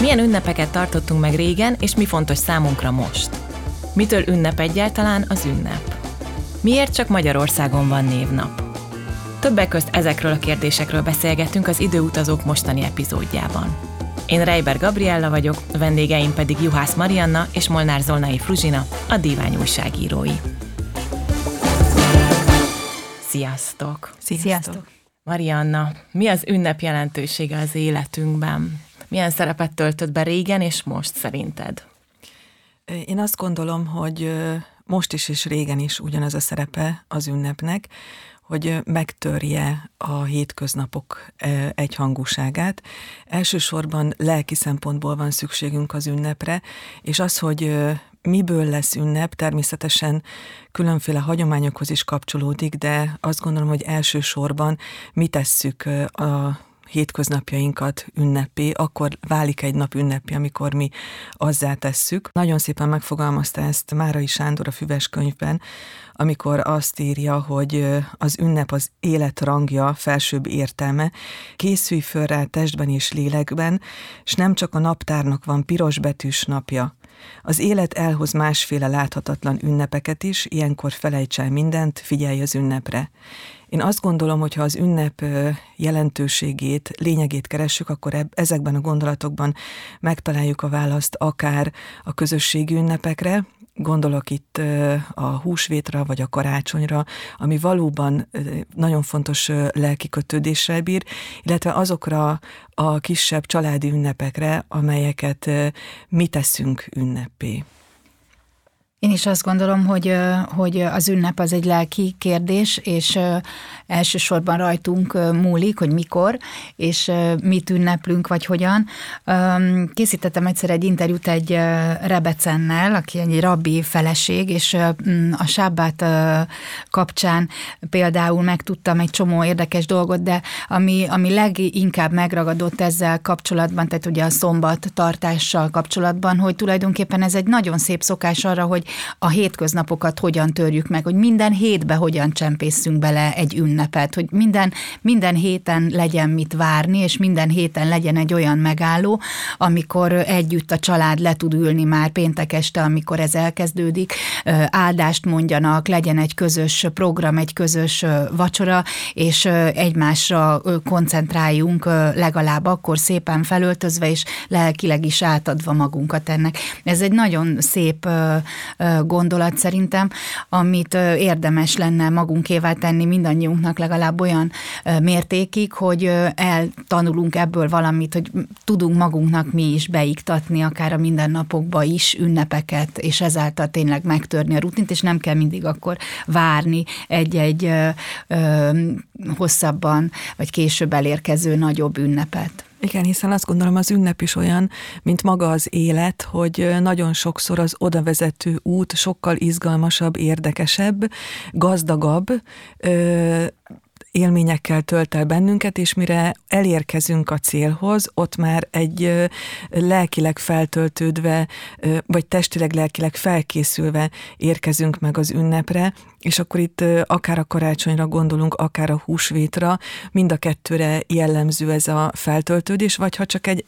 Milyen ünnepeket tartottunk meg régen, és mi fontos számunkra most? Mitől ünnep egyáltalán az ünnep? Miért csak Magyarországon van névnap? Többek közt ezekről a kérdésekről beszélgetünk az Időutazók mostani epizódjában. Én Reiber Gabriella vagyok, vendégeim pedig Juhász Marianna és Molnár Zolnai Fruzsina, a Divány újságírói. Sziasztok! Sziasztok! Sziasztok. Marianna, mi az ünnep jelentősége az életünkben? Milyen szerepet töltött be régen és most szerinted? Én azt gondolom, hogy most is és régen is ugyanaz a szerepe az ünnepnek, hogy megtörje a hétköznapok egyhangúságát. Elsősorban lelki szempontból van szükségünk az ünnepre, és az, hogy miből lesz ünnep, természetesen különféle hagyományokhoz is kapcsolódik, de azt gondolom, hogy elsősorban mi tesszük a hétköznapjainkat ünnepé, akkor válik egy nap ünnepi, amikor mi azzá tesszük. Nagyon szépen megfogalmazta ezt Márai Sándor a Füves könyvben, amikor azt írja, hogy az ünnep az élet rangja, felsőbb értelme, készülj föl rá testben és lélekben, és nem csak a naptárnak van piros betűs napja, az élet elhoz másféle láthatatlan ünnepeket is, ilyenkor felejts el mindent, figyelj az ünnepre. Én azt gondolom, hogy ha az ünnep jelentőségét, lényegét keressük, akkor ezekben a gondolatokban megtaláljuk a választ akár a közösségi ünnepekre, gondolok itt a húsvétra vagy a karácsonyra, ami valóban nagyon fontos lelki kötődéssel bír, illetve azokra a kisebb családi ünnepekre, amelyeket mi teszünk ünnepé. Én is azt gondolom, hogy, hogy az ünnep az egy lelki kérdés, és elsősorban rajtunk múlik, hogy mikor, és mit ünneplünk, vagy hogyan. Készítettem egyszer egy interjút egy Rebecennel, aki egy rabbi feleség, és a sábát kapcsán például megtudtam egy csomó érdekes dolgot, de ami, ami leginkább megragadott ezzel kapcsolatban, tehát ugye a szombat tartással kapcsolatban, hogy tulajdonképpen ez egy nagyon szép szokás arra, hogy a hétköznapokat hogyan törjük meg, hogy minden hétbe hogyan csempészünk bele egy ünnepet, hogy minden, minden héten legyen mit várni, és minden héten legyen egy olyan megálló, amikor együtt a család le tud ülni már péntek este, amikor ez elkezdődik, áldást mondjanak, legyen egy közös program, egy közös vacsora, és egymásra koncentráljunk legalább akkor szépen felöltözve, és lelkileg is átadva magunkat ennek. Ez egy nagyon szép gondolat szerintem, amit érdemes lenne magunkével tenni mindannyiunknak legalább olyan mértékig, hogy eltanulunk ebből valamit, hogy tudunk magunknak mi is beiktatni, akár a mindennapokba is ünnepeket, és ezáltal tényleg megtörni a rutint, és nem kell mindig akkor várni egy-egy hosszabban, vagy később elérkező nagyobb ünnepet. Igen, hiszen azt gondolom az ünnep is olyan, mint maga az élet, hogy nagyon sokszor az odavezető út sokkal izgalmasabb, érdekesebb, gazdagabb, élményekkel tölt el bennünket, és mire elérkezünk a célhoz, ott már egy lelkileg feltöltődve, vagy testileg, lelkileg felkészülve érkezünk meg az ünnepre, és akkor itt akár a karácsonyra gondolunk, akár a húsvétra, mind a kettőre jellemző ez a feltöltődés, vagy ha csak egy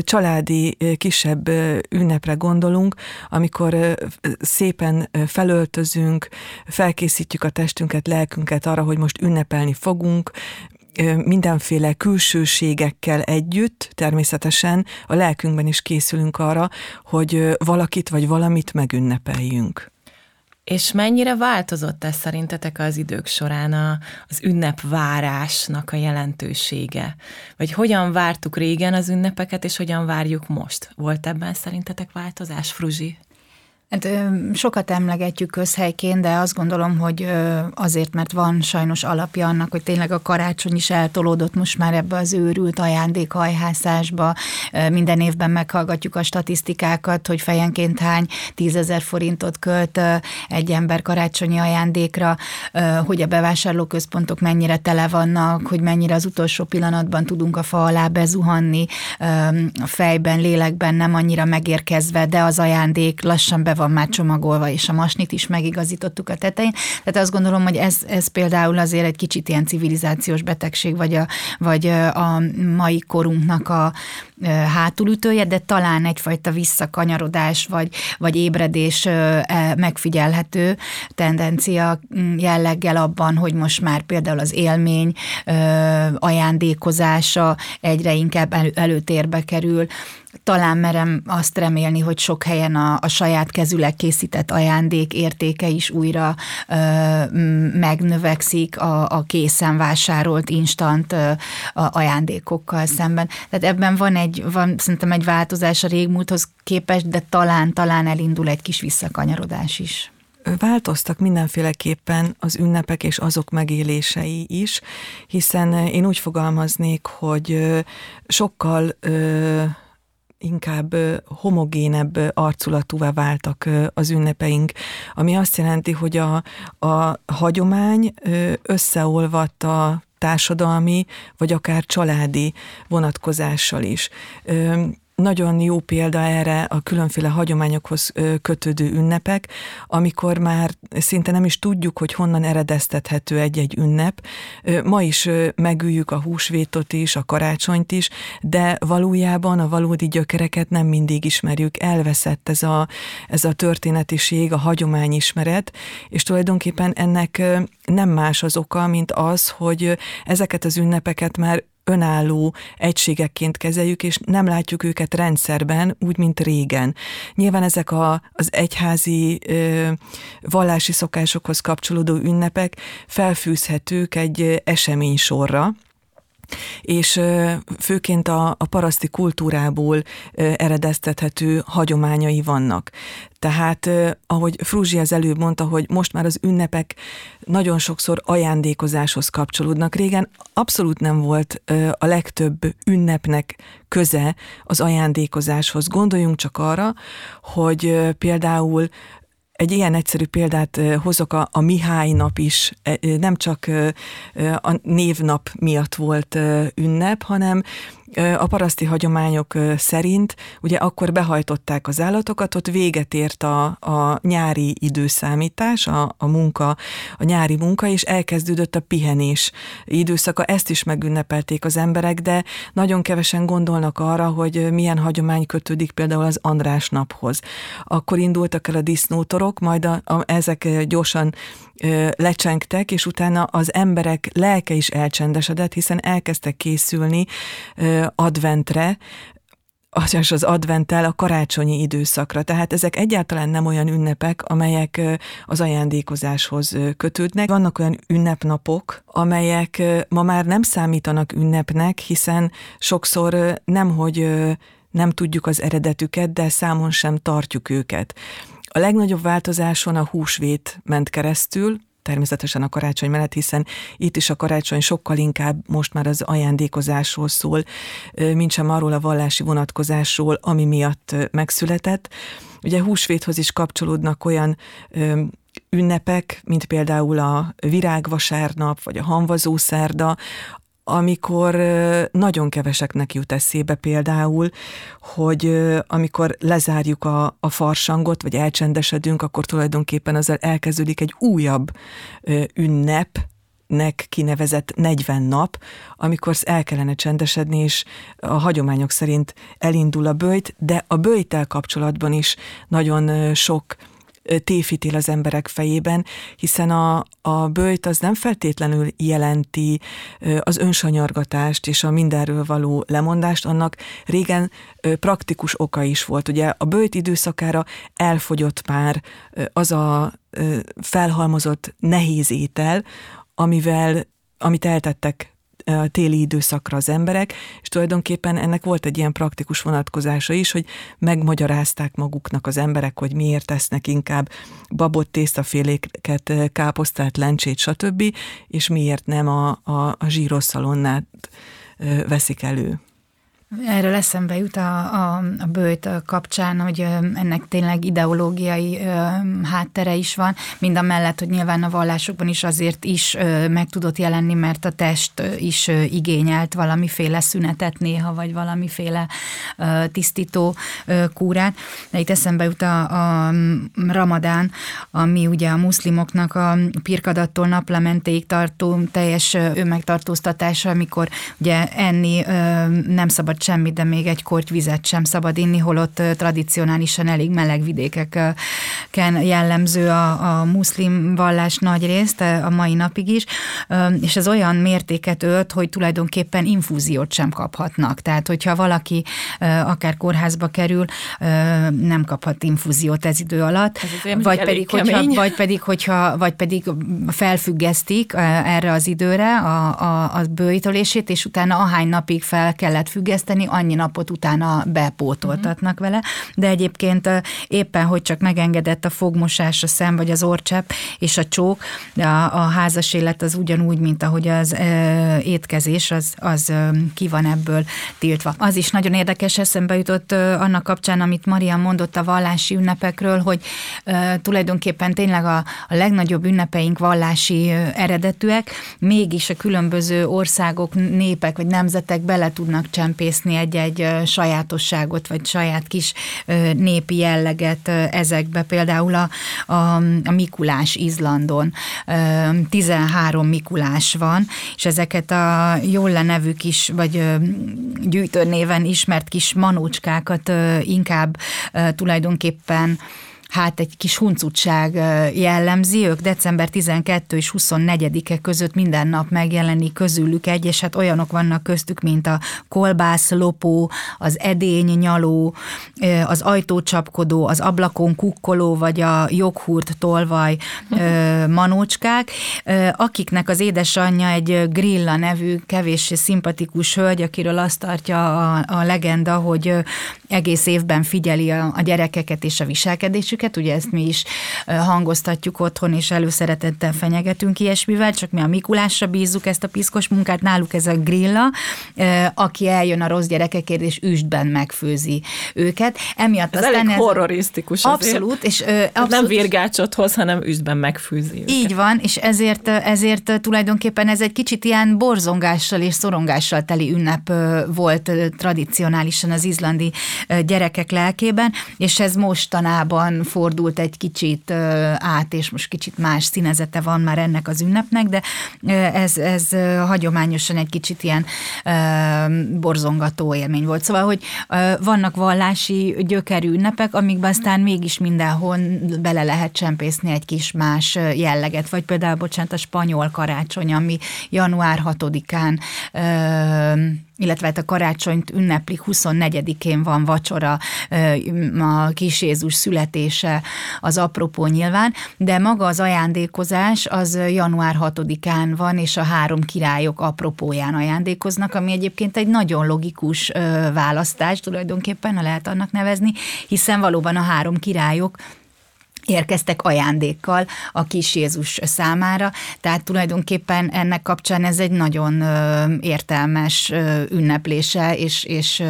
családi kisebb ünnepre gondolunk, amikor szépen felöltözünk, felkészítjük a testünket, lelkünket arra, hogy most ünnepelni fogunk, mindenféle külsőségekkel együtt, természetesen a lelkünkben is készülünk arra, hogy valakit vagy valamit megünnepeljünk. És mennyire változott ez szerintetek az idők során a, az ünnepvárásnak a jelentősége? Vagy hogyan vártuk régen az ünnepeket, és hogyan várjuk most? Volt ebben szerintetek változás, Fruzsi? Hát sokat emlegetjük közhelyként, de azt gondolom, hogy azért, mert van sajnos alapja annak, hogy tényleg a karácsony is eltolódott most már ebbe az őrült ajándékhajhászásba. Minden évben meghallgatjuk a statisztikákat, hogy fejenként hány tízezer forintot költ egy ember karácsonyi ajándékra, hogy a bevásárlóközpontok mennyire tele vannak, hogy mennyire az utolsó pillanatban tudunk a fa alá bezuhanni, a fejben, lélekben nem annyira megérkezve, de az ajándék lassan be van már csomagolva, és a masnit is megigazítottuk a tetején. Tehát azt gondolom, hogy ez, ez például azért egy kicsit ilyen civilizációs betegség, vagy a, vagy a mai korunknak a hátulütője, de talán egyfajta visszakanyarodás, vagy, vagy ébredés e, megfigyelhető tendencia mm, jelleggel abban, hogy most már például az élmény ajándékozása egyre inkább előtérbe kerül, talán merem azt remélni, hogy sok helyen a, a saját kezüleg készített ajándék értéke is újra ö, megnövekszik a, a készen vásárolt instant ö, a ajándékokkal szemben. Tehát ebben van egy, van szerintem egy változás a régmúlthoz képest, de talán, talán elindul egy kis visszakanyarodás is. Változtak mindenféleképpen az ünnepek és azok megélései is, hiszen én úgy fogalmaznék, hogy sokkal inkább homogénebb arculatúvá váltak az ünnepeink, ami azt jelenti, hogy a, a hagyomány összeolvadt társadalmi, vagy akár családi vonatkozással is nagyon jó példa erre a különféle hagyományokhoz kötődő ünnepek, amikor már szinte nem is tudjuk, hogy honnan eredeztethető egy-egy ünnep. Ma is megüljük a húsvétot is, a karácsonyt is, de valójában a valódi gyökereket nem mindig ismerjük. Elveszett ez a, ez a történetiség, a hagyományismeret, és tulajdonképpen ennek nem más az oka, mint az, hogy ezeket az ünnepeket már önálló egységekként kezeljük, és nem látjuk őket rendszerben, úgy, mint régen. Nyilván ezek a, az egyházi ö, vallási szokásokhoz kapcsolódó ünnepek felfűzhetők egy eseménysorra, és főként a, a paraszti kultúrából eredeztethető hagyományai vannak. Tehát, ahogy Fruzsi az előbb mondta, hogy most már az ünnepek nagyon sokszor ajándékozáshoz kapcsolódnak. Régen abszolút nem volt a legtöbb ünnepnek köze az ajándékozáshoz. Gondoljunk csak arra, hogy például egy ilyen egyszerű példát hozok, a, a Mihály nap is. Nem csak a névnap miatt volt ünnep, hanem a paraszti hagyományok szerint ugye akkor behajtották az állatokat, ott véget ért a, a nyári időszámítás, a, a munka, a nyári munka, és elkezdődött a pihenés időszaka. Ezt is megünnepelték az emberek, de nagyon kevesen gondolnak arra, hogy milyen hagyomány kötődik például az András naphoz. Akkor indultak el a disznótorok, majd a, a, ezek gyorsan lecsengtek, és utána az emberek lelke is elcsendesedett, hiszen elkezdtek készülni adventre, és az adventtel a karácsonyi időszakra. Tehát ezek egyáltalán nem olyan ünnepek, amelyek az ajándékozáshoz kötődnek. Vannak olyan ünnepnapok, amelyek ma már nem számítanak ünnepnek, hiszen sokszor nem, hogy nem tudjuk az eredetüket, de számon sem tartjuk őket. A legnagyobb változáson a húsvét ment keresztül, természetesen a karácsony mellett, hiszen itt is a karácsony sokkal inkább most már az ajándékozásról szól, mint sem arról a vallási vonatkozásról, ami miatt megszületett. Ugye húsvéthoz is kapcsolódnak olyan ünnepek, mint például a virágvasárnap, vagy a hanvazószerda, amikor nagyon keveseknek jut eszébe például, hogy amikor lezárjuk a, a farsangot, vagy elcsendesedünk, akkor tulajdonképpen azzal elkezdődik egy újabb ünnep, nek kinevezett 40 nap, amikor el kellene csendesedni, és a hagyományok szerint elindul a bőjt, de a bőjtel kapcsolatban is nagyon sok tévhitél az emberek fejében, hiszen a, a bőjt az nem feltétlenül jelenti az önsanyargatást és a mindenről való lemondást, annak régen praktikus oka is volt. Ugye a bőjt időszakára elfogyott már az a felhalmozott nehéz étel, amivel, amit eltettek téli időszakra az emberek, és tulajdonképpen ennek volt egy ilyen praktikus vonatkozása is, hogy megmagyarázták maguknak az emberek, hogy miért tesznek inkább babot, tésztaféléket, káposztát, lencsét, stb., és miért nem a, a, a zsírosszalonnát veszik elő. Erről eszembe jut a, a, a bőjt kapcsán, hogy ennek tényleg ideológiai háttere is van, mind a mellett, hogy nyilván a vallásokban is azért is meg tudott jelenni, mert a test is igényelt valamiféle szünetet néha, vagy valamiféle tisztító kúrát. De itt eszembe jut a, a ramadán, ami ugye a muszlimoknak a pirkadattól naplementéig tartó teljes önmegtartóztatása, amikor ugye enni nem szabad szabad semmit, de még egy korty vizet sem szabad inni, holott tradicionálisan elég meleg vidékeken jellemző a, a muszlim vallás nagy részt, a mai napig is, és ez olyan mértéket ölt, hogy tulajdonképpen infúziót sem kaphatnak. Tehát, hogyha valaki akár kórházba kerül, nem kaphat infúziót ez idő alatt, ez vagy pedig, hogyha, vagy pedig, hogyha, vagy pedig felfüggesztik erre az időre a, a, a bőítölését, és utána ahány napig fel kellett függeszteni, fejleszteni, annyi napot utána bepótoltatnak vele, de egyébként éppen, hogy csak megengedett a fogmosás, a szem vagy az orcsepp és a csók, a, a házas élet az ugyanúgy, mint ahogy az e, étkezés, az, az ki van ebből tiltva. Az is nagyon érdekes eszembe jutott annak kapcsán, amit Maria mondott a vallási ünnepekről, hogy e, tulajdonképpen tényleg a, a legnagyobb ünnepeink vallási eredetűek, mégis a különböző országok, népek vagy nemzetek bele tudnak csempészni bevészni egy-egy sajátosságot, vagy saját kis népi jelleget ezekbe. Például a, a, a Mikulás Izlandon 13 Mikulás van, és ezeket a Jolle nevű kis, vagy gyűjtőnéven ismert kis manócskákat inkább tulajdonképpen hát egy kis huncutság jellemzi, ők december 12 és 24-e között minden nap megjelenik közülük egy, és hát olyanok vannak köztük, mint a kolbász, lopó, az edény, nyaló, az ajtócsapkodó, az ablakon kukkoló, vagy a joghurt, tolvaj manócskák, akiknek az édesanyja egy Grilla nevű, kevés szimpatikus hölgy, akiről azt tartja a, a legenda, hogy egész évben figyeli a, a gyerekeket és a viselkedésüket, érzésüket, ugye ezt mi is hangoztatjuk otthon, és előszeretettel fenyegetünk ilyesmivel, csak mi a Mikulásra bízzuk ezt a piszkos munkát, náluk ez a grilla, aki eljön a rossz gyerekekért, és üstben megfőzi őket. Emiatt ez elég ez horrorisztikus Abszolút. És, abszolút, nem virgácsot hoz, hanem üstben megfőzi őket. Így van, és ezért, ezért tulajdonképpen ez egy kicsit ilyen borzongással és szorongással teli ünnep volt tradicionálisan az izlandi gyerekek lelkében, és ez mostanában fordult egy kicsit át, és most kicsit más színezete van már ennek az ünnepnek, de ez, ez hagyományosan egy kicsit ilyen borzongató élmény volt. Szóval, hogy vannak vallási gyökerű ünnepek, amikben aztán mégis mindenhol bele lehet csempészni egy kis más jelleget, vagy például, bocsánat, a spanyol karácsony, ami január 6-án illetve hát a karácsonyt ünneplik, 24-én van vacsora, a kis Jézus születése az apropó nyilván, de maga az ajándékozás az január 6-án van, és a három királyok apropóján ajándékoznak, ami egyébként egy nagyon logikus választás tulajdonképpen, ha lehet annak nevezni, hiszen valóban a három királyok érkeztek ajándékkal a kis Jézus számára, tehát tulajdonképpen ennek kapcsán ez egy nagyon értelmes ünneplése, és, és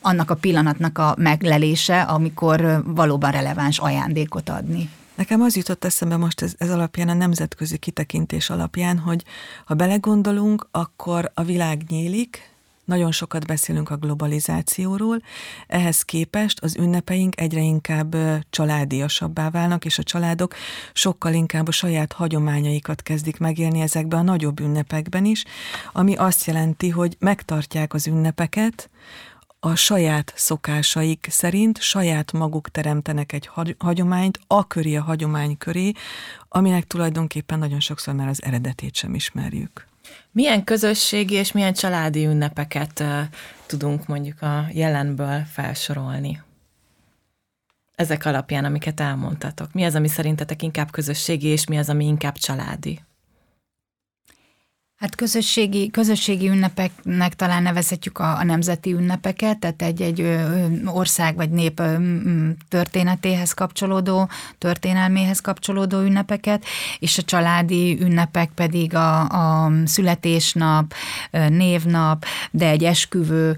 annak a pillanatnak a meglelése, amikor valóban releváns ajándékot adni. Nekem az jutott eszembe most ez, ez alapján, a nemzetközi kitekintés alapján, hogy ha belegondolunk, akkor a világ nyílik, nagyon sokat beszélünk a globalizációról, ehhez képest az ünnepeink egyre inkább családiasabbá válnak, és a családok sokkal inkább a saját hagyományaikat kezdik megélni ezekben a nagyobb ünnepekben is, ami azt jelenti, hogy megtartják az ünnepeket, a saját szokásaik szerint saját maguk teremtenek egy hagyományt, a köré a hagyomány köré, aminek tulajdonképpen nagyon sokszor már az eredetét sem ismerjük. Milyen közösségi és milyen családi ünnepeket tudunk mondjuk a jelenből felsorolni? Ezek alapján, amiket elmondtatok. Mi az, ami szerintetek inkább közösségi, és mi az, ami inkább családi? Hát közösségi, közösségi ünnepeknek talán nevezhetjük a, a nemzeti ünnepeket, tehát egy-egy ország vagy nép történetéhez kapcsolódó, történelméhez kapcsolódó ünnepeket, és a családi ünnepek pedig a, a születésnap, névnap, de egy esküvő,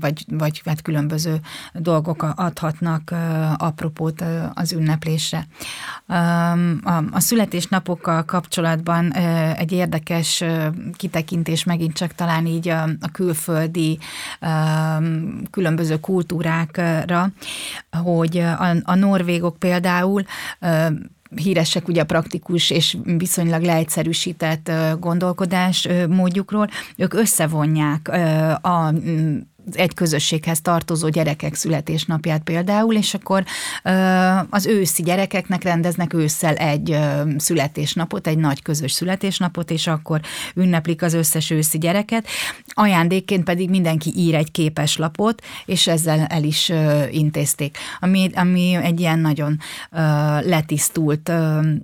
vagy, vagy hát különböző dolgok adhatnak apropót az ünneplésre. A, a születésnapokkal kapcsolatban egy érdekes kitekintés megint csak talán így a, a külföldi különböző kultúrákra, hogy a, a norvégok például híresek ugye a praktikus és viszonylag leegyszerűsített gondolkodás módjukról, ők összevonják a egy közösséghez tartozó gyerekek születésnapját például, és akkor az őszi gyerekeknek rendeznek ősszel egy születésnapot, egy nagy közös születésnapot, és akkor ünneplik az összes őszi gyereket. Ajándékként pedig mindenki ír egy képeslapot, és ezzel el is intézték, ami, ami egy ilyen nagyon letisztult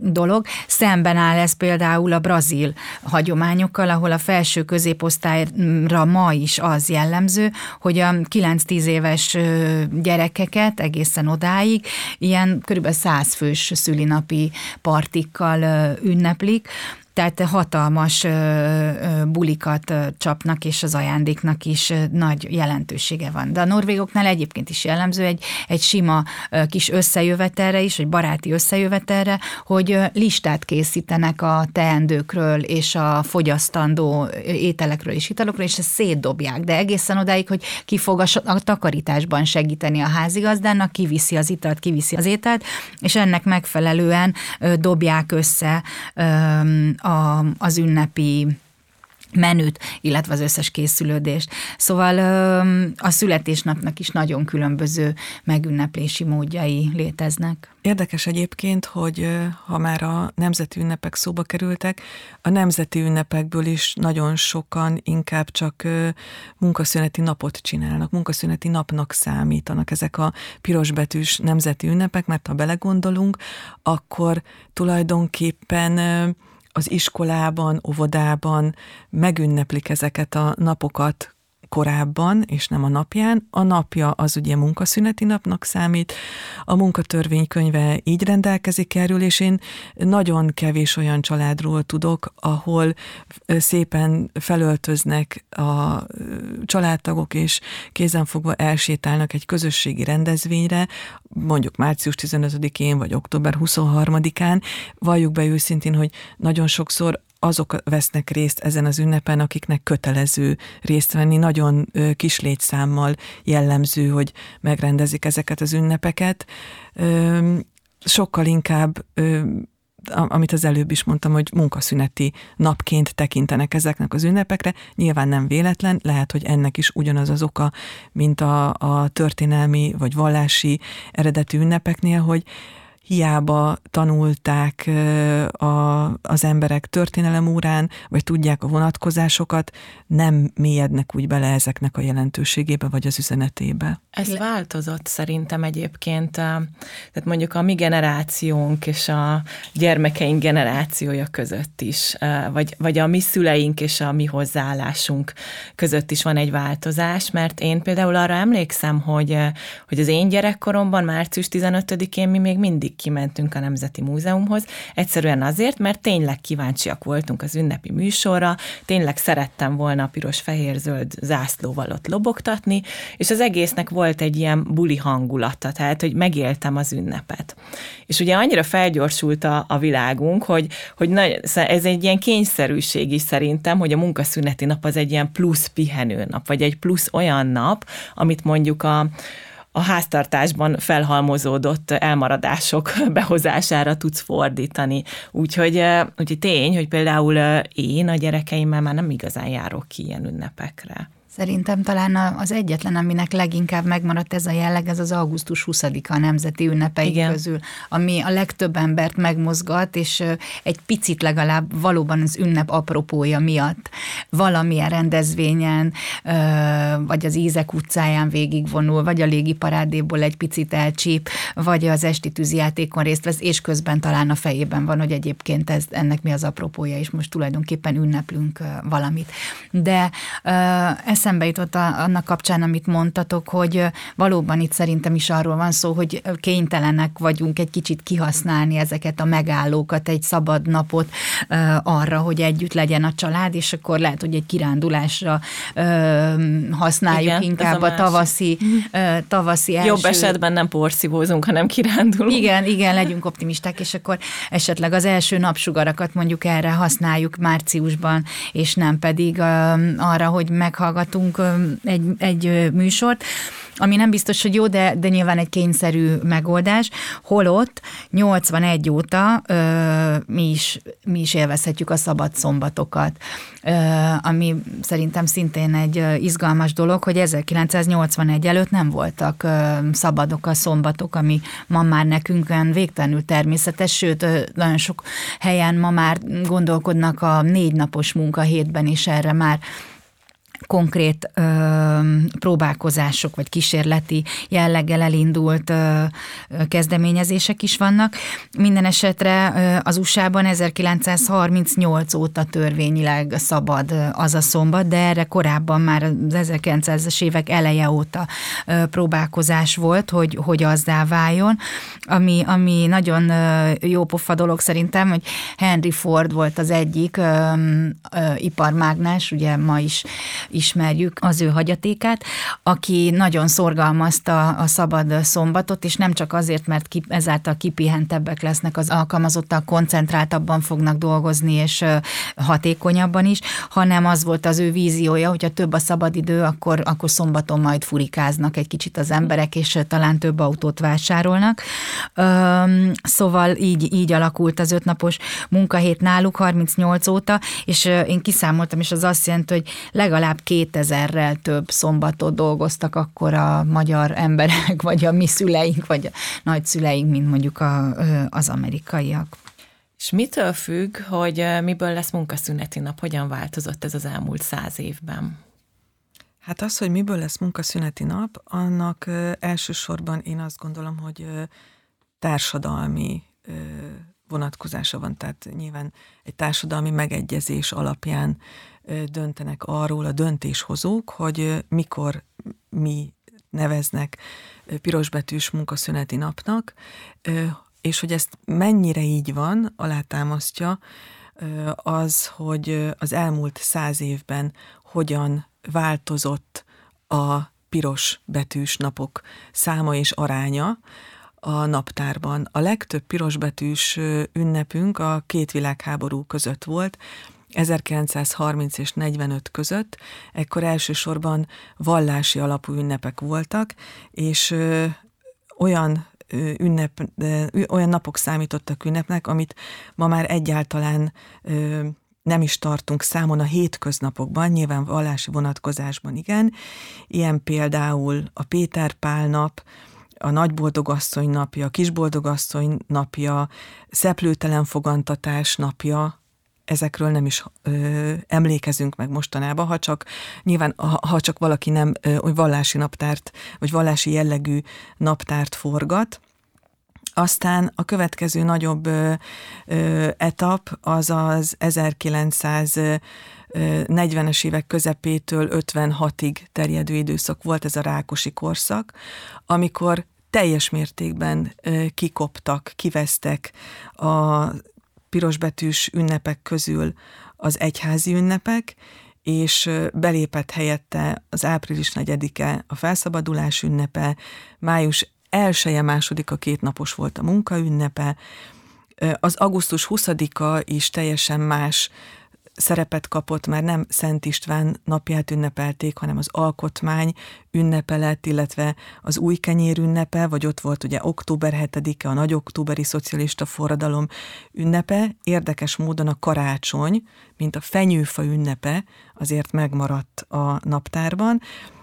dolog. Szemben áll ez például a brazil hagyományokkal, ahol a felső középosztályra ma is az jellemző, hogy a 9-10 éves gyerekeket egészen odáig ilyen kb. 100 fős szülinapi partikkal ünneplik, tehát hatalmas bulikat csapnak, és az ajándéknak is nagy jelentősége van. De a norvégoknál egyébként is jellemző egy, egy sima kis összejövetelre is, vagy baráti összejövetelre, hogy listát készítenek a teendőkről és a fogyasztandó ételekről és italokról, és ezt szétdobják. De egészen odáig, hogy ki fog a takarításban segíteni a házigazdának, kiviszi az italt, kiviszi az ételt, és ennek megfelelően dobják össze a, az ünnepi menüt, illetve az összes készülődést. Szóval a születésnapnak is nagyon különböző megünneplési módjai léteznek. Érdekes egyébként, hogy ha már a nemzeti ünnepek szóba kerültek, a nemzeti ünnepekből is nagyon sokan inkább csak munkaszüneti napot csinálnak, munkaszüneti napnak számítanak ezek a pirosbetűs nemzeti ünnepek, mert ha belegondolunk, akkor tulajdonképpen az iskolában, óvodában megünneplik ezeket a napokat korábban, és nem a napján. A napja az ugye munkaszüneti napnak számít, a munkatörvénykönyve így rendelkezik erről, és én nagyon kevés olyan családról tudok, ahol szépen felöltöznek a családtagok, és kézenfogva elsétálnak egy közösségi rendezvényre, mondjuk március 15-én vagy október 23-án. Valljuk be őszintén, hogy nagyon sokszor azok vesznek részt ezen az ünnepen, akiknek kötelező részt venni. Nagyon kis létszámmal jellemző, hogy megrendezik ezeket az ünnepeket. Sokkal inkább amit az előbb is mondtam, hogy munkaszüneti napként tekintenek ezeknek az ünnepekre. Nyilván nem véletlen, lehet, hogy ennek is ugyanaz az oka, mint a, a történelmi vagy vallási eredetű ünnepeknél, hogy hiába tanulták a, az emberek történelem órán, vagy tudják a vonatkozásokat, nem mélyednek úgy bele ezeknek a jelentőségébe, vagy az üzenetébe. Ez változott szerintem egyébként, tehát mondjuk a mi generációnk és a gyermekeink generációja között is, vagy, vagy a mi szüleink és a mi hozzáállásunk között is van egy változás, mert én például arra emlékszem, hogy, hogy az én gyerekkoromban március 15-én mi még mindig kimentünk a Nemzeti Múzeumhoz, egyszerűen azért, mert tényleg kíváncsiak voltunk az ünnepi műsorra, tényleg szerettem volna piros-fehér-zöld zászlóval ott lobogtatni, és az egésznek volt egy ilyen buli hangulata, tehát, hogy megéltem az ünnepet. És ugye annyira felgyorsult a, a világunk, hogy, hogy na, ez egy ilyen kényszerűség is szerintem, hogy a munkaszüneti nap az egy ilyen plusz pihenő nap, vagy egy plusz olyan nap, amit mondjuk a, a háztartásban felhalmozódott elmaradások behozására tudsz fordítani. Úgyhogy, úgyhogy tény, hogy például én a gyerekeimmel már nem igazán járok ki ilyen ünnepekre. Szerintem talán az egyetlen, aminek leginkább megmaradt ez a jelleg, ez az augusztus 20-a a nemzeti ünnepeik Igen. közül, ami a legtöbb embert megmozgat, és egy picit legalább valóban az ünnep apropója miatt valamilyen rendezvényen, vagy az Ízek utcáján végigvonul, vagy a légiparádéból egy picit elcsíp, vagy az esti tűzijátékon részt vesz, és közben talán a fejében van, hogy egyébként ez, ennek mi az apropója, és most tulajdonképpen ünneplünk valamit. De ez eszembe jutott a, annak kapcsán, amit mondtatok, hogy valóban itt szerintem is arról van szó, hogy kénytelenek vagyunk egy kicsit kihasználni ezeket a megállókat, egy szabad napot arra, hogy együtt legyen a család, és akkor lehet, hogy egy kirándulásra használjuk Igen, inkább a, a tavaszi, tavaszi első... Jobb esetben nem porszívózunk, hanem kirándulunk. Igen, igen, legyünk optimisták, és akkor esetleg az első napsugarakat mondjuk erre használjuk márciusban, és nem pedig arra, hogy meghallgatunk csináltunk egy, egy műsort, ami nem biztos, hogy jó, de, de nyilván egy kényszerű megoldás, holott 81 óta ö, mi, is, mi is élvezhetjük a szabad szombatokat, ö, ami szerintem szintén egy izgalmas dolog, hogy 1981 előtt nem voltak ö, szabadok a szombatok, ami ma már nekünk olyan végtelenül természetes, sőt, ö, nagyon sok helyen ma már gondolkodnak a négy napos munkahétben is erre már konkrét ö, próbálkozások vagy kísérleti jelleggel elindult ö, kezdeményezések is vannak. Minden esetre ö, az USA-ban 1938 óta törvényileg szabad az a szombat, de erre korábban már az 1900-es évek eleje óta ö, próbálkozás volt, hogy, hogy azzá váljon, ami, ami nagyon ö, jó pofa dolog szerintem, hogy Henry Ford volt az egyik ö, ö, iparmágnás, ugye ma is ismerjük az ő hagyatékát, aki nagyon szorgalmazta a szabad szombatot, és nem csak azért, mert ki, ezáltal kipihentebbek lesznek az alkalmazottak, koncentráltabban fognak dolgozni, és hatékonyabban is, hanem az volt az ő víziója, hogyha több a szabadidő, akkor, akkor szombaton majd furikáznak egy kicsit az emberek, és talán több autót vásárolnak. Szóval így, így alakult az ötnapos munkahét náluk 38 óta, és én kiszámoltam, és az azt jelenti, hogy legalább 2000-rel több szombatot dolgoztak akkor a magyar emberek, vagy a mi szüleink, vagy a nagyszüleink, mint mondjuk a, az amerikaiak. És mitől függ, hogy miből lesz munkaszüneti nap? Hogyan változott ez az elmúlt száz évben? Hát az, hogy miből lesz munkaszüneti nap, annak elsősorban én azt gondolom, hogy társadalmi vonatkozása van, tehát nyilván egy társadalmi megegyezés alapján döntenek arról a döntéshozók, hogy mikor mi neveznek pirosbetűs munkaszüneti napnak, és hogy ezt mennyire így van, alátámasztja az, hogy az elmúlt száz évben hogyan változott a piros betűs napok száma és aránya a naptárban. A legtöbb pirosbetűs ünnepünk a két világháború között volt, 1930 és 45 között, ekkor elsősorban vallási alapú ünnepek voltak, és ö, olyan ünnep, olyan napok számítottak ünnepnek, amit ma már egyáltalán ö, nem is tartunk számon a hétköznapokban, nyilván vallási vonatkozásban igen. Ilyen például a Péter Pál nap, a nagyboldogasszony napja, a kisboldogasszony napja, szeplőtelen fogantatás napja, ezekről nem is ö, emlékezünk meg mostanában, ha csak nyilván, ha, ha csak valaki nem ö, vallási naptárt, vagy vallási jellegű naptárt forgat, aztán a következő nagyobb ö, ö, etap az az 1900 40-es évek közepétől 56-ig terjedő időszak volt ez a rákosi korszak, amikor teljes mértékben kikoptak, kivesztek a pirosbetűs ünnepek közül az egyházi ünnepek, és belépett helyette az április 4-e a felszabadulás ünnepe, május elsője, második a kétnapos volt a munkaünnepe, az augusztus 20-a is teljesen más szerepet kapott, már nem Szent István napját ünnepelték, hanem az alkotmány ünnepe lett, illetve az új kenyér ünnepe, vagy ott volt ugye október 7-e, a nagy októberi szocialista forradalom ünnepe. Érdekes módon a karácsony, mint a fenyőfa ünnepe, azért megmaradt a naptárban.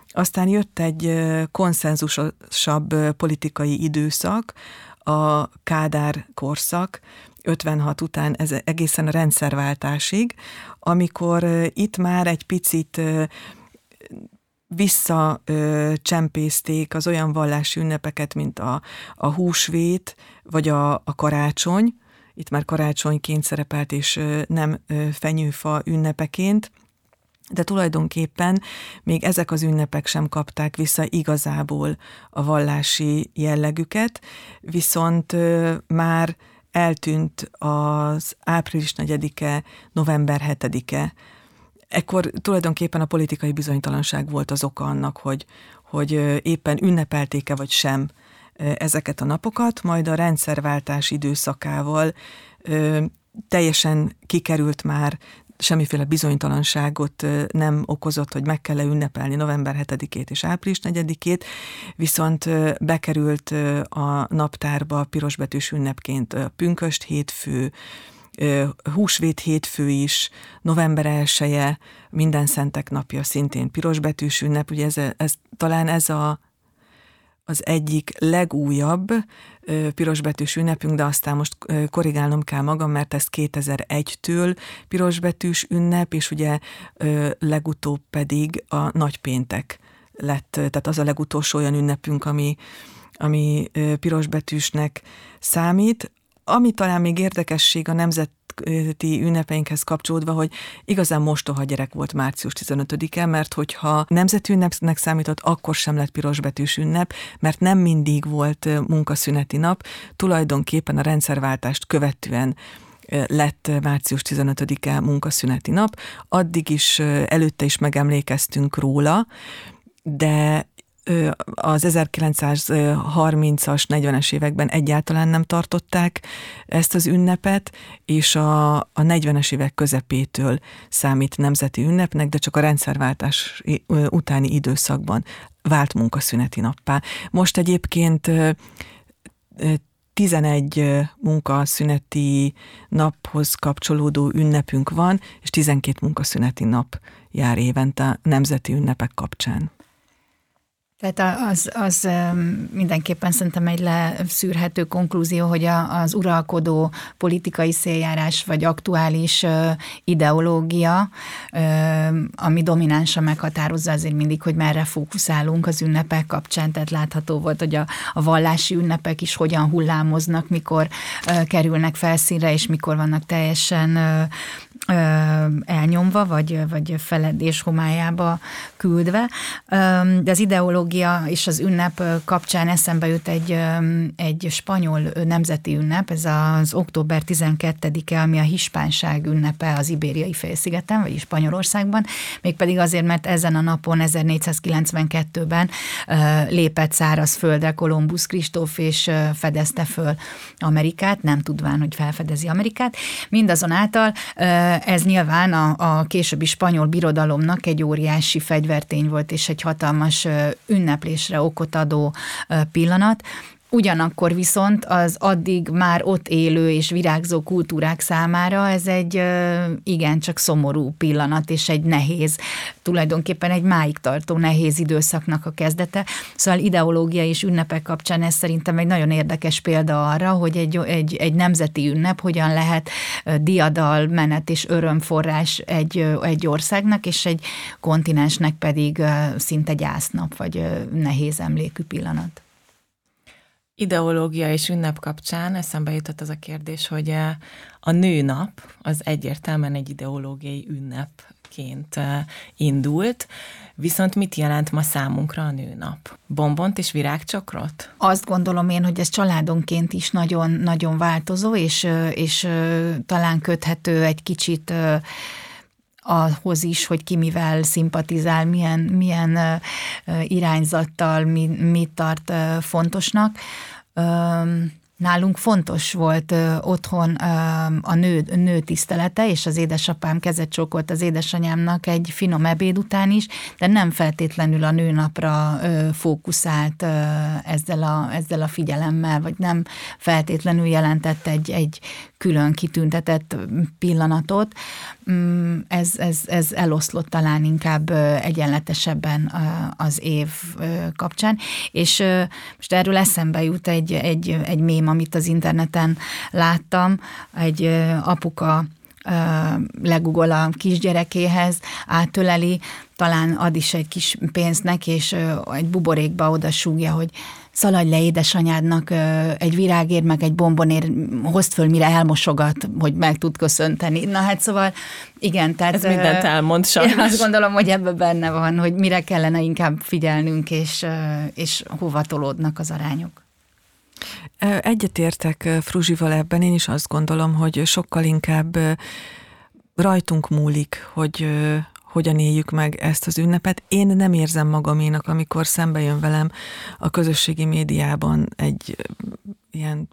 Aztán jött egy konszenzusosabb politikai időszak, a Kádár korszak, 56 után ez egészen a rendszerváltásig, amikor itt már egy picit visszacsempészték az olyan vallási ünnepeket, mint a, a húsvét, vagy a, a karácsony, itt már karácsonyként szerepelt, és nem fenyőfa ünnepeként, de tulajdonképpen még ezek az ünnepek sem kapták vissza igazából a vallási jellegüket, viszont már eltűnt az április 4-e, november 7-e. Ekkor tulajdonképpen a politikai bizonytalanság volt az oka annak, hogy, hogy éppen ünnepelték-e vagy sem ezeket a napokat, majd a rendszerváltás időszakával teljesen kikerült már semmiféle bizonytalanságot nem okozott, hogy meg kell -e ünnepelni november 7-ét és április 4-ét, viszont bekerült a naptárba pirosbetűs ünnepként pünköst hétfő, húsvét hétfő is, november 1 -e, minden szentek napja szintén pirosbetűs ünnep, ugye ez, ez, talán ez a az egyik legújabb pirosbetűs ünnepünk, de aztán most korrigálnom kell magam, mert ez 2001-től pirosbetűs ünnep, és ugye legutóbb pedig a nagypéntek lett, tehát az a legutolsó olyan ünnepünk, ami, ami pirosbetűsnek számít. Ami talán még érdekesség a nemzet nemzeti ünnepeinkhez kapcsolódva, hogy igazán mostoha gyerek volt március 15-e, mert hogyha nemzeti ünnepnek számított, akkor sem lett pirosbetűs ünnep, mert nem mindig volt munkaszüneti nap, tulajdonképpen a rendszerváltást követően lett március 15-e munkaszüneti nap, addig is előtte is megemlékeztünk róla, de az 1930-as, 40-es években egyáltalán nem tartották ezt az ünnepet, és a, a 40-es évek közepétől számít nemzeti ünnepnek, de csak a rendszerváltás utáni időszakban vált munkaszüneti nappá. Most egyébként 11 munkaszüneti naphoz kapcsolódó ünnepünk van, és 12 munkaszüneti nap jár évente nemzeti ünnepek kapcsán. Tehát az, az mindenképpen szerintem egy leszűrhető konklúzió, hogy az uralkodó politikai széljárás vagy aktuális ideológia, ami dominánsan meghatározza azért mindig, hogy merre fókuszálunk az ünnepek kapcsán, tehát látható volt, hogy a, a vallási ünnepek is hogyan hullámoznak, mikor kerülnek felszínre, és mikor vannak teljesen elnyomva, vagy, vagy feledés homályába küldve. De az ideológia és az ünnep kapcsán eszembe jut egy, egy spanyol nemzeti ünnep, ez az október 12-e, ami a hispánság ünnepe az ibériai félszigeten, vagy Spanyolországban, mégpedig azért, mert ezen a napon 1492-ben lépett szárazföldre Kolumbusz Kristóf, és fedezte föl Amerikát, nem tudván, hogy felfedezi Amerikát. Mindazonáltal ez nyilván a, a későbbi spanyol birodalomnak egy óriási fegyvertény volt, és egy hatalmas ünneplésre okot adó pillanat. Ugyanakkor viszont az addig már ott élő és virágzó kultúrák számára ez egy igen csak szomorú pillanat, és egy nehéz, tulajdonképpen egy máig tartó nehéz időszaknak a kezdete. Szóval ideológia és ünnepek kapcsán ez szerintem egy nagyon érdekes példa arra, hogy egy, egy, egy nemzeti ünnep hogyan lehet diadal, menet és örömforrás egy, egy országnak, és egy kontinensnek pedig szinte gyásznap, vagy nehéz emlékű pillanat ideológia és ünnep kapcsán eszembe jutott az a kérdés, hogy eh, a nőnap az egyértelműen egy ideológiai ünnepként eh, indult, viszont mit jelent ma számunkra a nőnap? Bombont és virágcsokrot? Azt gondolom én, hogy ez családonként is nagyon-nagyon változó, és, eh, és talán köthető egy kicsit ahhoz is, hogy ki mivel szimpatizál, milyen, milyen irányzattal, mi, mit tart fontosnak. Nálunk fontos volt ö, otthon ö, a nő, nő tisztelete, és az édesapám kezet csókolt az édesanyámnak egy finom ebéd után is, de nem feltétlenül a nőnapra ö, fókuszált ö, ezzel, a, ezzel a figyelemmel, vagy nem feltétlenül jelentett egy, egy külön kitüntetett pillanatot. Mm, ez, ez, ez eloszlott talán inkább egyenletesebben az év kapcsán, és most erről eszembe jut egy, egy, egy mém, amit az interneten láttam, egy apuka legugol a kisgyerekéhez, átöleli, talán ad is egy kis pénzt és egy buborékba oda súgja, hogy szaladj le édesanyádnak egy virágért, meg egy bombonért, hozd föl, mire elmosogat, hogy meg tud köszönteni. Na hát szóval, igen, tehát... Ez mindent elmond sajnos. Én azt gondolom, hogy ebben benne van, hogy mire kellene inkább figyelnünk, és, és hova tolódnak az arányok. Egyetértek Fruzsival ebben, én is azt gondolom, hogy sokkal inkább rajtunk múlik, hogy hogyan éljük meg ezt az ünnepet. Én nem érzem magaménak, amikor szembe jön velem a közösségi médiában egy ilyen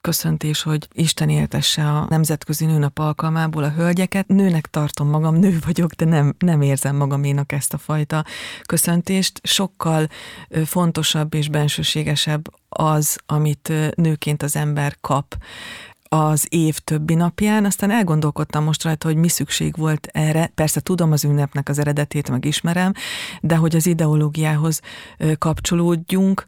köszöntés, hogy Isten éltesse a Nemzetközi Nőnap alkalmából a hölgyeket. Nőnek tartom magam, nő vagyok, de nem, nem érzem magaménak ezt a fajta köszöntést. Sokkal fontosabb és bensőségesebb az, amit nőként az ember kap az év többi napján, aztán elgondolkodtam most rajta, hogy mi szükség volt erre. Persze tudom az ünnepnek az eredetét, meg ismerem, de hogy az ideológiához kapcsolódjunk,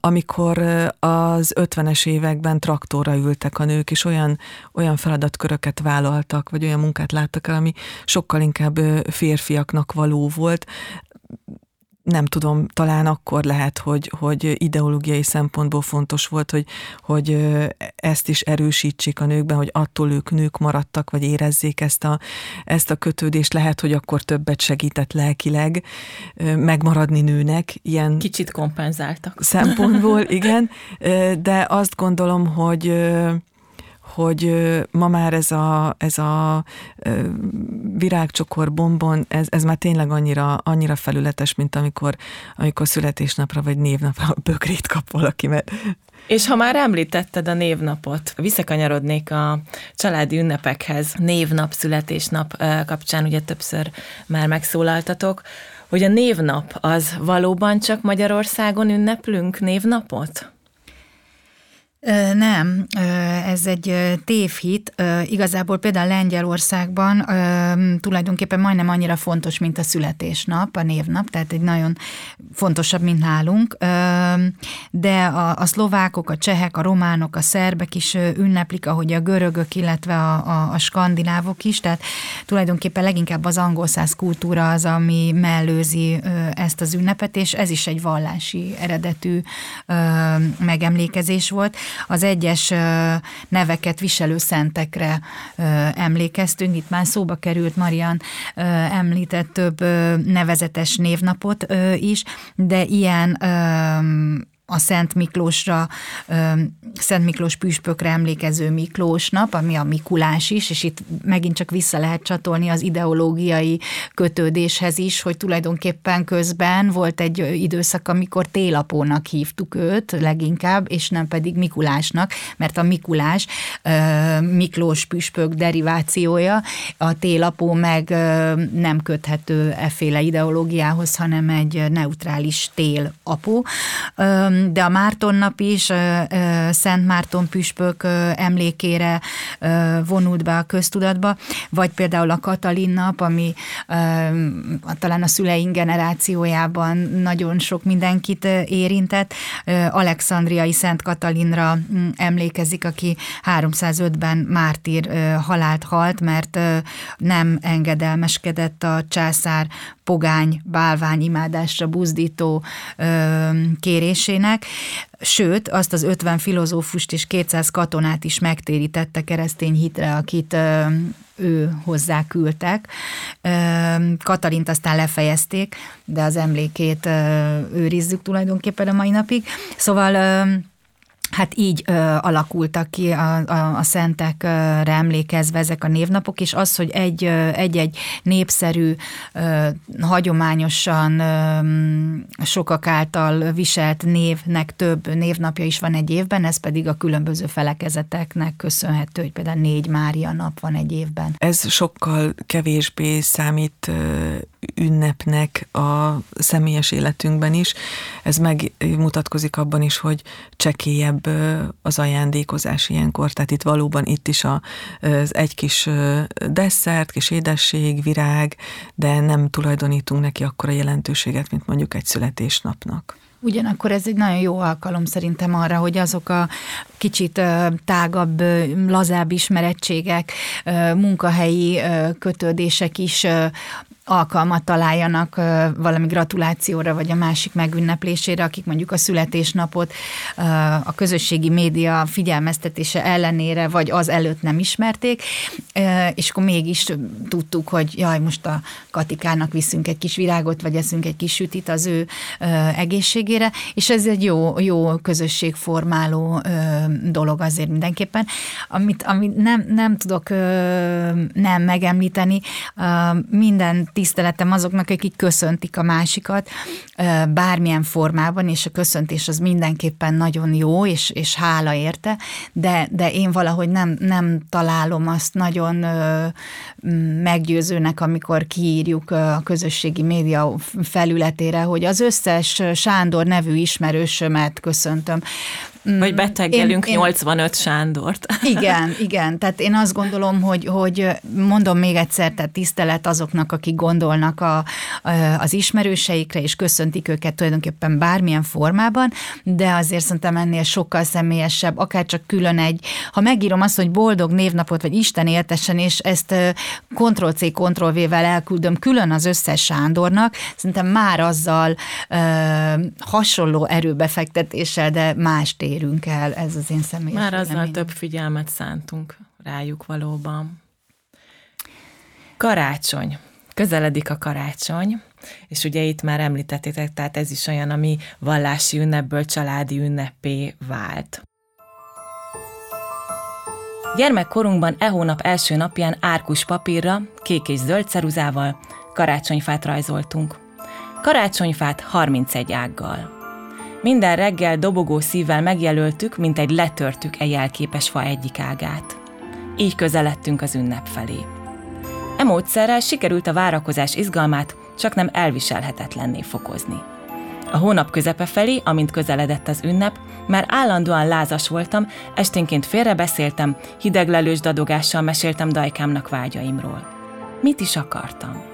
amikor az 50-es években traktorra ültek a nők, és olyan, olyan feladatköröket vállaltak, vagy olyan munkát láttak el, ami sokkal inkább férfiaknak való volt nem tudom, talán akkor lehet, hogy, hogy ideológiai szempontból fontos volt, hogy, hogy ezt is erősítsék a nőkben, hogy attól ők nők maradtak, vagy érezzék ezt a, ezt a kötődést. Lehet, hogy akkor többet segített lelkileg megmaradni nőnek. Ilyen Kicsit kompenzáltak. Szempontból, igen. De azt gondolom, hogy hogy ma már ez a, ez a virágcsokor, bombon, ez, ez már tényleg annyira, annyira felületes, mint amikor, amikor születésnapra vagy névnapra bögrét kap valaki, mert és ha már említetted a névnapot, visszakanyarodnék a családi ünnepekhez, névnap, születésnap kapcsán, ugye többször már megszólaltatok, hogy a névnap az valóban csak Magyarországon ünneplünk névnapot? Nem, ez egy tévhit. Igazából például Lengyelországban tulajdonképpen majdnem annyira fontos, mint a születésnap, a névnap, tehát egy nagyon fontosabb, mint nálunk. De a, a szlovákok, a csehek, a románok, a szerbek is ünneplik, ahogy a görögök, illetve a, a, a skandinávok is, tehát tulajdonképpen leginkább az angol száz kultúra az, ami mellőzi ezt az ünnepet, és ez is egy vallási eredetű megemlékezés volt az egyes neveket viselő szentekre emlékeztünk. Itt már szóba került, Marian említett több nevezetes névnapot is, de ilyen a Szent Miklósra, Szent Miklós püspökre emlékező Miklós nap, ami a Mikulás is, és itt megint csak vissza lehet csatolni az ideológiai kötődéshez is, hogy tulajdonképpen közben volt egy időszak, amikor télapónak hívtuk őt leginkább, és nem pedig Mikulásnak, mert a Mikulás Miklós püspök derivációja, a télapó meg nem köthető efféle ideológiához, hanem egy neutrális télapó de a Márton nap is Szent Márton püspök emlékére vonult be a köztudatba, vagy például a Katalin nap, ami talán a szüleink generációjában nagyon sok mindenkit érintett. Alexandriai Szent Katalinra mm, emlékezik, aki 305-ben mártír halált halt, mert nem engedelmeskedett a császár pogány, bálvány imádásra buzdító kérésének, kereszténynek, sőt, azt az 50 filozófust és 200 katonát is megtérítette keresztény hitre, akit ő hozzá küldtek. Katalint aztán lefejezték, de az emlékét őrizzük tulajdonképpen a mai napig. Szóval Hát így ö, alakultak ki a, a, a szentekre emlékezve ezek a névnapok, és az, hogy egy, egy-egy népszerű, ö, hagyományosan ö, sokak által viselt névnek több névnapja is van egy évben, ez pedig a különböző felekezeteknek köszönhető, hogy például négy Mária nap van egy évben. Ez sokkal kevésbé számít ünnepnek a személyes életünkben is. Ez megmutatkozik abban is, hogy csekélyebb az ajándékozás ilyenkor, tehát itt valóban itt is az egy kis desszert, kis édesség, virág, de nem tulajdonítunk neki akkora jelentőséget, mint mondjuk egy születésnapnak. Ugyanakkor ez egy nagyon jó alkalom szerintem arra, hogy azok a kicsit tágabb, lazább ismerettségek, munkahelyi kötődések is alkalmat találjanak valami gratulációra, vagy a másik megünneplésére, akik mondjuk a születésnapot a közösségi média figyelmeztetése ellenére, vagy az előtt nem ismerték, és akkor mégis tudtuk, hogy jaj, most a Katikának viszünk egy kis virágot, vagy eszünk egy kis sütit az ő egészségére, és ez egy jó, jó közösségformáló dolog azért mindenképpen. Amit, amit nem, nem tudok nem megemlíteni, minden tiszteletem azoknak, akik köszöntik a másikat bármilyen formában, és a köszöntés az mindenképpen nagyon jó, és, és hála érte, de, de én valahogy nem, nem találom azt nagyon meggyőzőnek, amikor kiírjuk a közösségi média felületére, hogy az összes Sándor nevű ismerősömet köszöntöm. Vagy beteggelünk én, 85 Sándort. Igen, igen. Tehát én azt gondolom, hogy, hogy mondom még egyszer, tehát tisztelet azoknak, akik gondolnak a, az ismerőseikre, és köszöntik őket tulajdonképpen bármilyen formában, de azért szerintem ennél sokkal személyesebb, akár csak külön egy, ha megírom azt, hogy boldog névnapot, vagy Isten éltessen, és ezt Ctrl-C, Ctrl-V-vel elküldöm külön az összes Sándornak, szerintem már azzal ö, hasonló erőbefektetéssel, de más érünk el, ez az én személyes Már azzal véleményem. több figyelmet szántunk rájuk valóban. Karácsony. Közeledik a karácsony, és ugye itt már említettétek, tehát ez is olyan, ami vallási ünnepből családi ünnepé vált. Gyermekkorunkban e hónap első napján árkus papírra, kék és zöld ceruzával karácsonyfát rajzoltunk. Karácsonyfát 31 ággal. Minden reggel dobogó szívvel megjelöltük, mint egy letörtük e jelképes fa egyik ágát. Így közeledtünk az ünnep felé. E módszerrel sikerült a várakozás izgalmát csak nem elviselhetetlenné fokozni. A hónap közepe felé, amint közeledett az ünnep, már állandóan lázas voltam, esténként félrebeszéltem, hideglelős dadogással meséltem dajkámnak vágyaimról. Mit is akartam?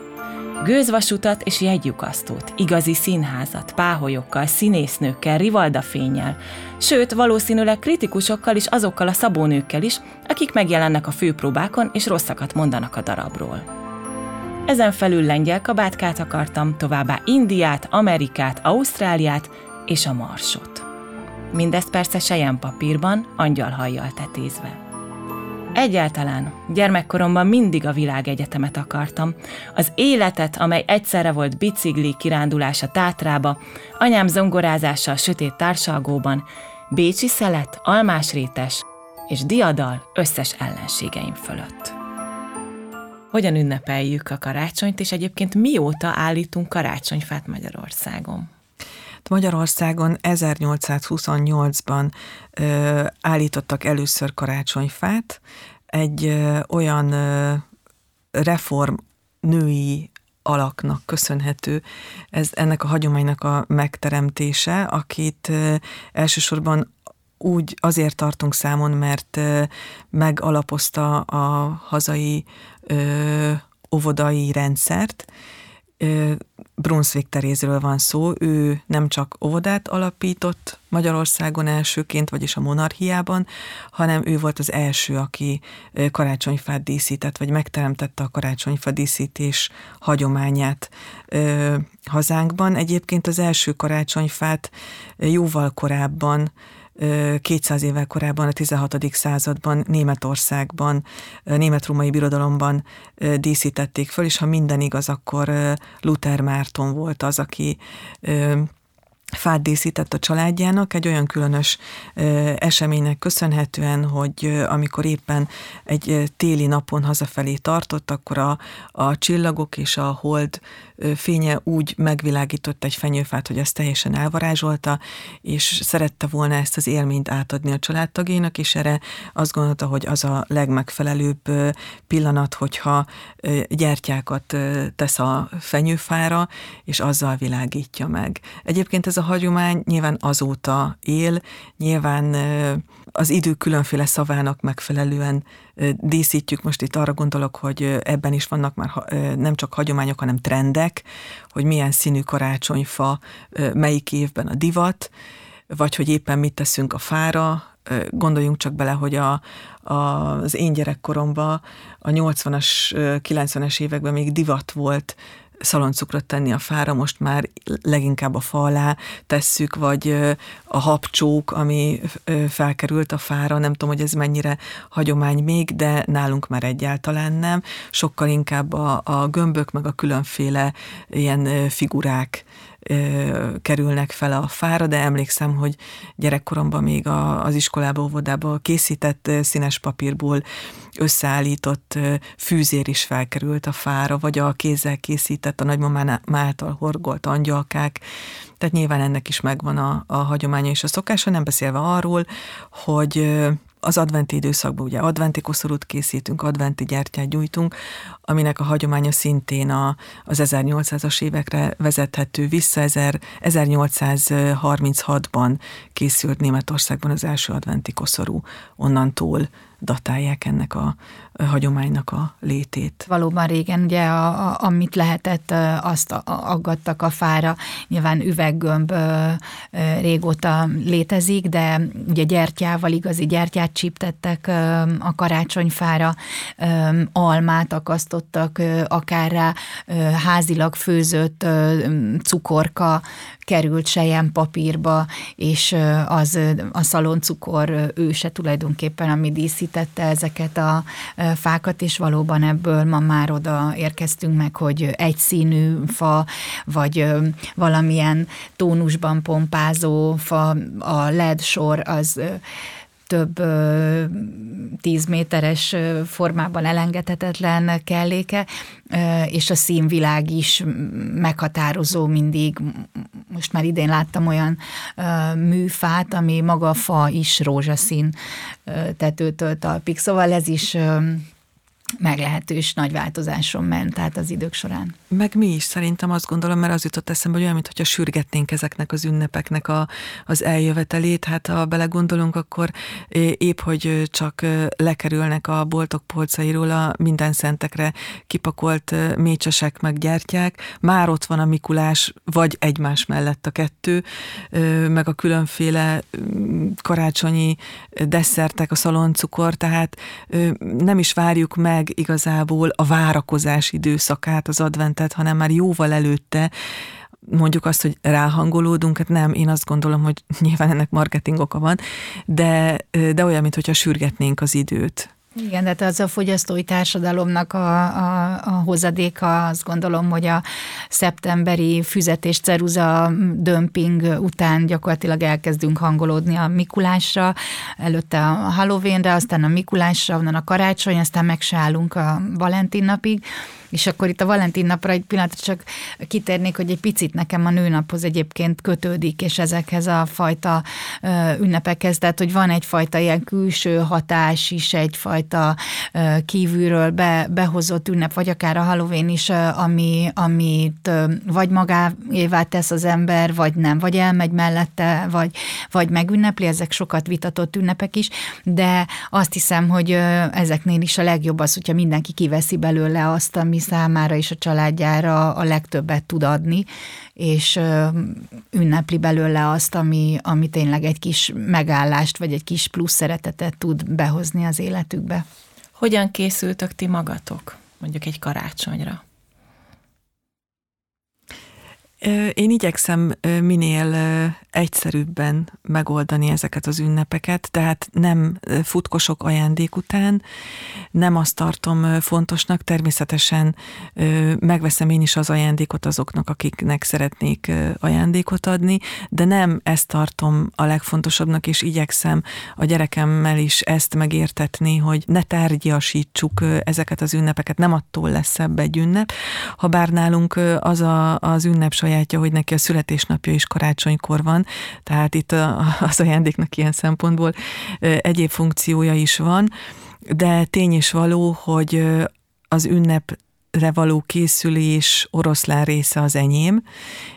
Gőzvasutat és jegyukasztót, igazi színházat, páholyokkal, színésznőkkel, rivaldafényel, sőt, valószínűleg kritikusokkal és azokkal a szabónőkkel is, akik megjelennek a főpróbákon és rosszakat mondanak a darabról. Ezen felül lengyel kabátkát akartam, továbbá Indiát, Amerikát, Ausztráliát és a Marsot. Mindezt persze papírban, angyalhajjal tetézve. Egyáltalán gyermekkoromban mindig a világegyetemet akartam. Az életet, amely egyszerre volt bicikli kirándulás a Tátrába, anyám zongorázása a sötét társalgóban, Bécsi szelet, almás rétes és diadal összes ellenségeim fölött. Hogyan ünnepeljük a karácsonyt, és egyébként mióta állítunk karácsonyfát Magyarországon? Magyarországon 1828-ban ö, állítottak először karácsonyfát, egy ö, olyan ö, reform női alaknak köszönhető. Ez ennek a hagyománynak a megteremtése, akit ö, elsősorban úgy azért tartunk számon, mert ö, megalapozta a hazai ö, óvodai rendszert, Brunswick Terézről van szó, ő nem csak óvodát alapított Magyarországon elsőként, vagyis a monarchiában, hanem ő volt az első, aki karácsonyfát díszített, vagy megteremtette a karácsonyfa díszítés hagyományát hazánkban. Egyébként az első karácsonyfát jóval korábban 200 évvel korábban, a 16. században Németországban, német-római birodalomban díszítették föl, és ha minden igaz, akkor Luther Márton volt az, aki fát díszített a családjának egy olyan különös eseménynek köszönhetően, hogy amikor éppen egy téli napon hazafelé tartott, akkor a, a csillagok és a hold fénye úgy megvilágított egy fenyőfát, hogy ezt teljesen elvarázsolta, és szerette volna ezt az élményt átadni a családtagjainak, és erre azt gondolta, hogy az a legmegfelelőbb pillanat, hogyha gyertyákat tesz a fenyőfára, és azzal világítja meg. Egyébként ez a hagyomány nyilván azóta él, nyilván az idő különféle szavának megfelelően díszítjük. Most itt arra gondolok, hogy ebben is vannak már nem csak hagyományok, hanem trendek, hogy milyen színű karácsonyfa, melyik évben a divat, vagy hogy éppen mit teszünk a fára, gondoljunk csak bele, hogy a, a, az én gyerekkoromban a 80-as, 90-es években még divat volt szaloncukrot tenni a fára, most már leginkább a fa alá tesszük, vagy a habcsók, ami felkerült a fára, nem tudom, hogy ez mennyire hagyomány még, de nálunk már egyáltalán nem. Sokkal inkább a, a gömbök, meg a különféle ilyen figurák kerülnek fel a fára, de emlékszem, hogy gyerekkoromban még a, az iskolába, óvodába készített színes papírból összeállított fűzér is felkerült a fára, vagy a kézzel készített, a nagymamán által horgolt angyalkák, tehát nyilván ennek is megvan a, a hagyománya és a szokása, nem beszélve arról, hogy az adventi időszakban ugye adventi koszorút készítünk, adventi gyertyát gyújtunk, aminek a hagyománya szintén a, az 1800-as évekre vezethető vissza. 1836-ban készült Németországban az első adventi koszorú, onnantól datálják ennek a hagyománynak a létét. Valóban régen ugye a, a, amit lehetett, azt aggattak a fára. Nyilván üveggömb régóta létezik, de ugye gyertyával, igazi gyertyát csíptettek a karácsonyfára, almát akasztottak akár rá, házilag főzött cukorka került sejem papírba, és az a szaloncukor őse tulajdonképpen, ami díszítette ezeket a fákat, és valóban ebből ma már oda érkeztünk meg, hogy egyszínű fa, vagy valamilyen tónusban pompázó fa, a LED sor az több tíz méteres formában elengedhetetlen kelléke, és a színvilág is meghatározó mindig. Most már idén láttam olyan műfát, ami maga a fa is rózsaszín tetőtől talpig, szóval ez is meglehetős nagy változáson ment tehát az idők során. Meg mi is szerintem azt gondolom, mert az jutott eszembe, hogy olyan, mintha sürgetnénk ezeknek az ünnepeknek a, az eljövetelét. Hát ha belegondolunk, akkor épp, hogy csak lekerülnek a boltok polcairól a minden szentekre kipakolt mécsesek meg gyertyák, már ott van a Mikulás, vagy egymás mellett a kettő, meg a különféle karácsonyi desszertek, a szaloncukor, tehát nem is várjuk meg meg igazából a várakozás időszakát, az adventet, hanem már jóval előtte mondjuk azt, hogy ráhangolódunk, hát nem, én azt gondolom, hogy nyilván ennek marketing oka van, de, de olyan, mintha sürgetnénk az időt. Igen, de hát az a fogyasztói társadalomnak a, a, a hozadéka, azt gondolom, hogy a szeptemberi füzetés ceruza dömping után gyakorlatilag elkezdünk hangolódni a Mikulásra, előtte a Halloweenre, aztán a Mikulásra, onnan a karácsony, aztán meg se állunk a Valentin napig, és akkor itt a Valentin napra egy pillanatra csak kitérnék, hogy egy picit nekem a nőnaphoz egyébként kötődik, és ezekhez a fajta ünnepekhez, tehát hogy van egyfajta ilyen külső hatás is, egyfajta kívülről be, behozott ünnep, vagy akár a Halloween is, ami, amit vagy magáévá tesz az ember, vagy nem, vagy elmegy mellette, vagy, vagy megünnepli, ezek sokat vitatott ünnepek is, de azt hiszem, hogy ezeknél is a legjobb az, hogyha mindenki kiveszi belőle azt, ami számára és a családjára a legtöbbet tud adni, és ünnepli belőle azt, ami, ami tényleg egy kis megállást, vagy egy kis plusz szeretetet tud behozni az életükbe. Hogyan készültök ti magatok, mondjuk egy karácsonyra? Én igyekszem minél egyszerűbben megoldani ezeket az ünnepeket, tehát nem futkosok ajándék után, nem azt tartom fontosnak, természetesen megveszem én is az ajándékot azoknak, akiknek szeretnék ajándékot adni, de nem ezt tartom a legfontosabbnak, és igyekszem a gyerekemmel is ezt megértetni, hogy ne tárgyasítsuk ezeket az ünnepeket, nem attól lesz szebb egy ünnep, ha bár nálunk az a, az ünnep sajátja, hogy neki a születésnapja is karácsonykor van, tehát itt az ajándéknak ilyen szempontból egyéb funkciója is van, de tény is való, hogy az ünnep való készülés oroszlán része az enyém,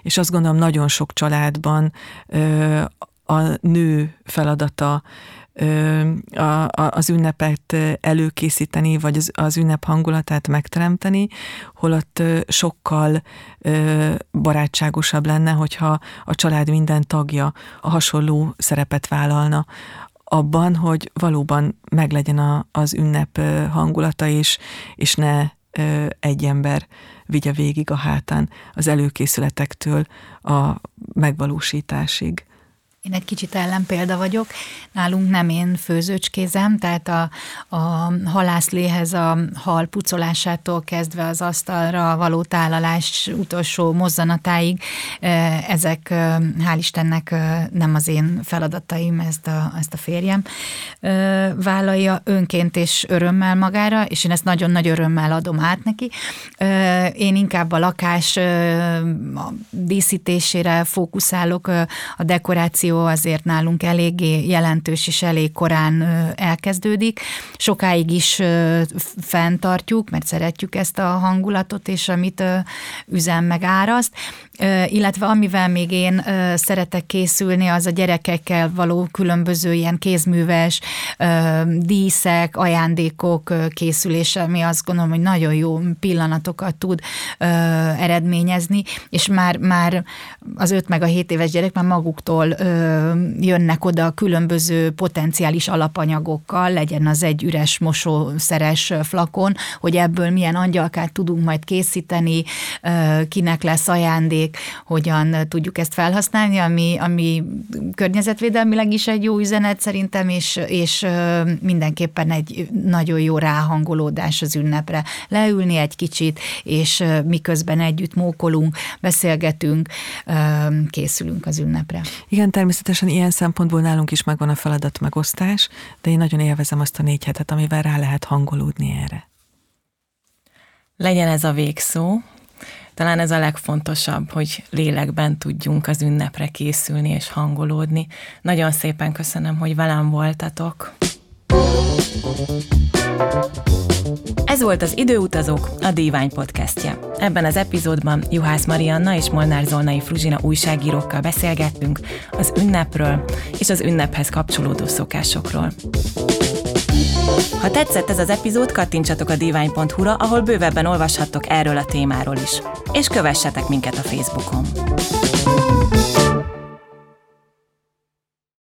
és azt gondolom nagyon sok családban a nő feladata az ünnepet előkészíteni, vagy az, az ünnep hangulatát megteremteni, holott sokkal barátságosabb lenne, hogyha a család minden tagja a hasonló szerepet vállalna abban, hogy valóban meglegyen a, az ünnep hangulata, és, és ne egy ember vigye végig a hátán az előkészületektől a megvalósításig. Én egy kicsit ellenpélda vagyok. Nálunk nem én főzőcskézem, tehát a, a halászléhez a hal pucolásától kezdve az asztalra való tálalás utolsó mozzanatáig, ezek hál' Istennek nem az én feladataim, ezt a, ezt a férjem vállalja önként és örömmel magára, és én ezt nagyon nagy örömmel adom át neki. Én inkább a lakás díszítésére fókuszálok, a dekoráció dekoráció azért nálunk eléggé jelentős és elég korán elkezdődik. Sokáig is fenntartjuk, mert szeretjük ezt a hangulatot, és amit üzem meg áraszt, illetve amivel még én szeretek készülni, az a gyerekekkel való különböző ilyen kézműves díszek, ajándékok készülése, ami azt gondolom, hogy nagyon jó pillanatokat tud eredményezni, és már, már az 5 meg a 7 éves gyerek már maguktól jönnek oda különböző potenciális alapanyagokkal, legyen az egy üres mosószeres flakon, hogy ebből milyen angyalkát tudunk majd készíteni, kinek lesz ajándék, hogyan tudjuk ezt felhasználni, ami, ami környezetvédelmileg is egy jó üzenet szerintem, és, és mindenképpen egy nagyon jó ráhangolódás az ünnepre. Leülni egy kicsit, és miközben együtt mókolunk, beszélgetünk, készülünk az ünnepre. Igen, természetesen ilyen szempontból nálunk is megvan a feladat megosztás, de én nagyon élvezem azt a négy hetet, amivel rá lehet hangolódni erre. Legyen ez a végszó. Talán ez a legfontosabb, hogy lélekben tudjunk az ünnepre készülni és hangolódni. Nagyon szépen köszönöm, hogy velem voltatok. Ez volt az Időutazók, a Dívány podcastje. Ebben az epizódban Juhász Marianna és Molnár Zolnai Fruzsina újságírókkal beszélgettünk az ünnepről és az ünnephez kapcsolódó szokásokról. Ha tetszett ez az epizód, kattintsatok a divány.hu-ra, ahol bővebben olvashattok erről a témáról is. És kövessetek minket a Facebookon.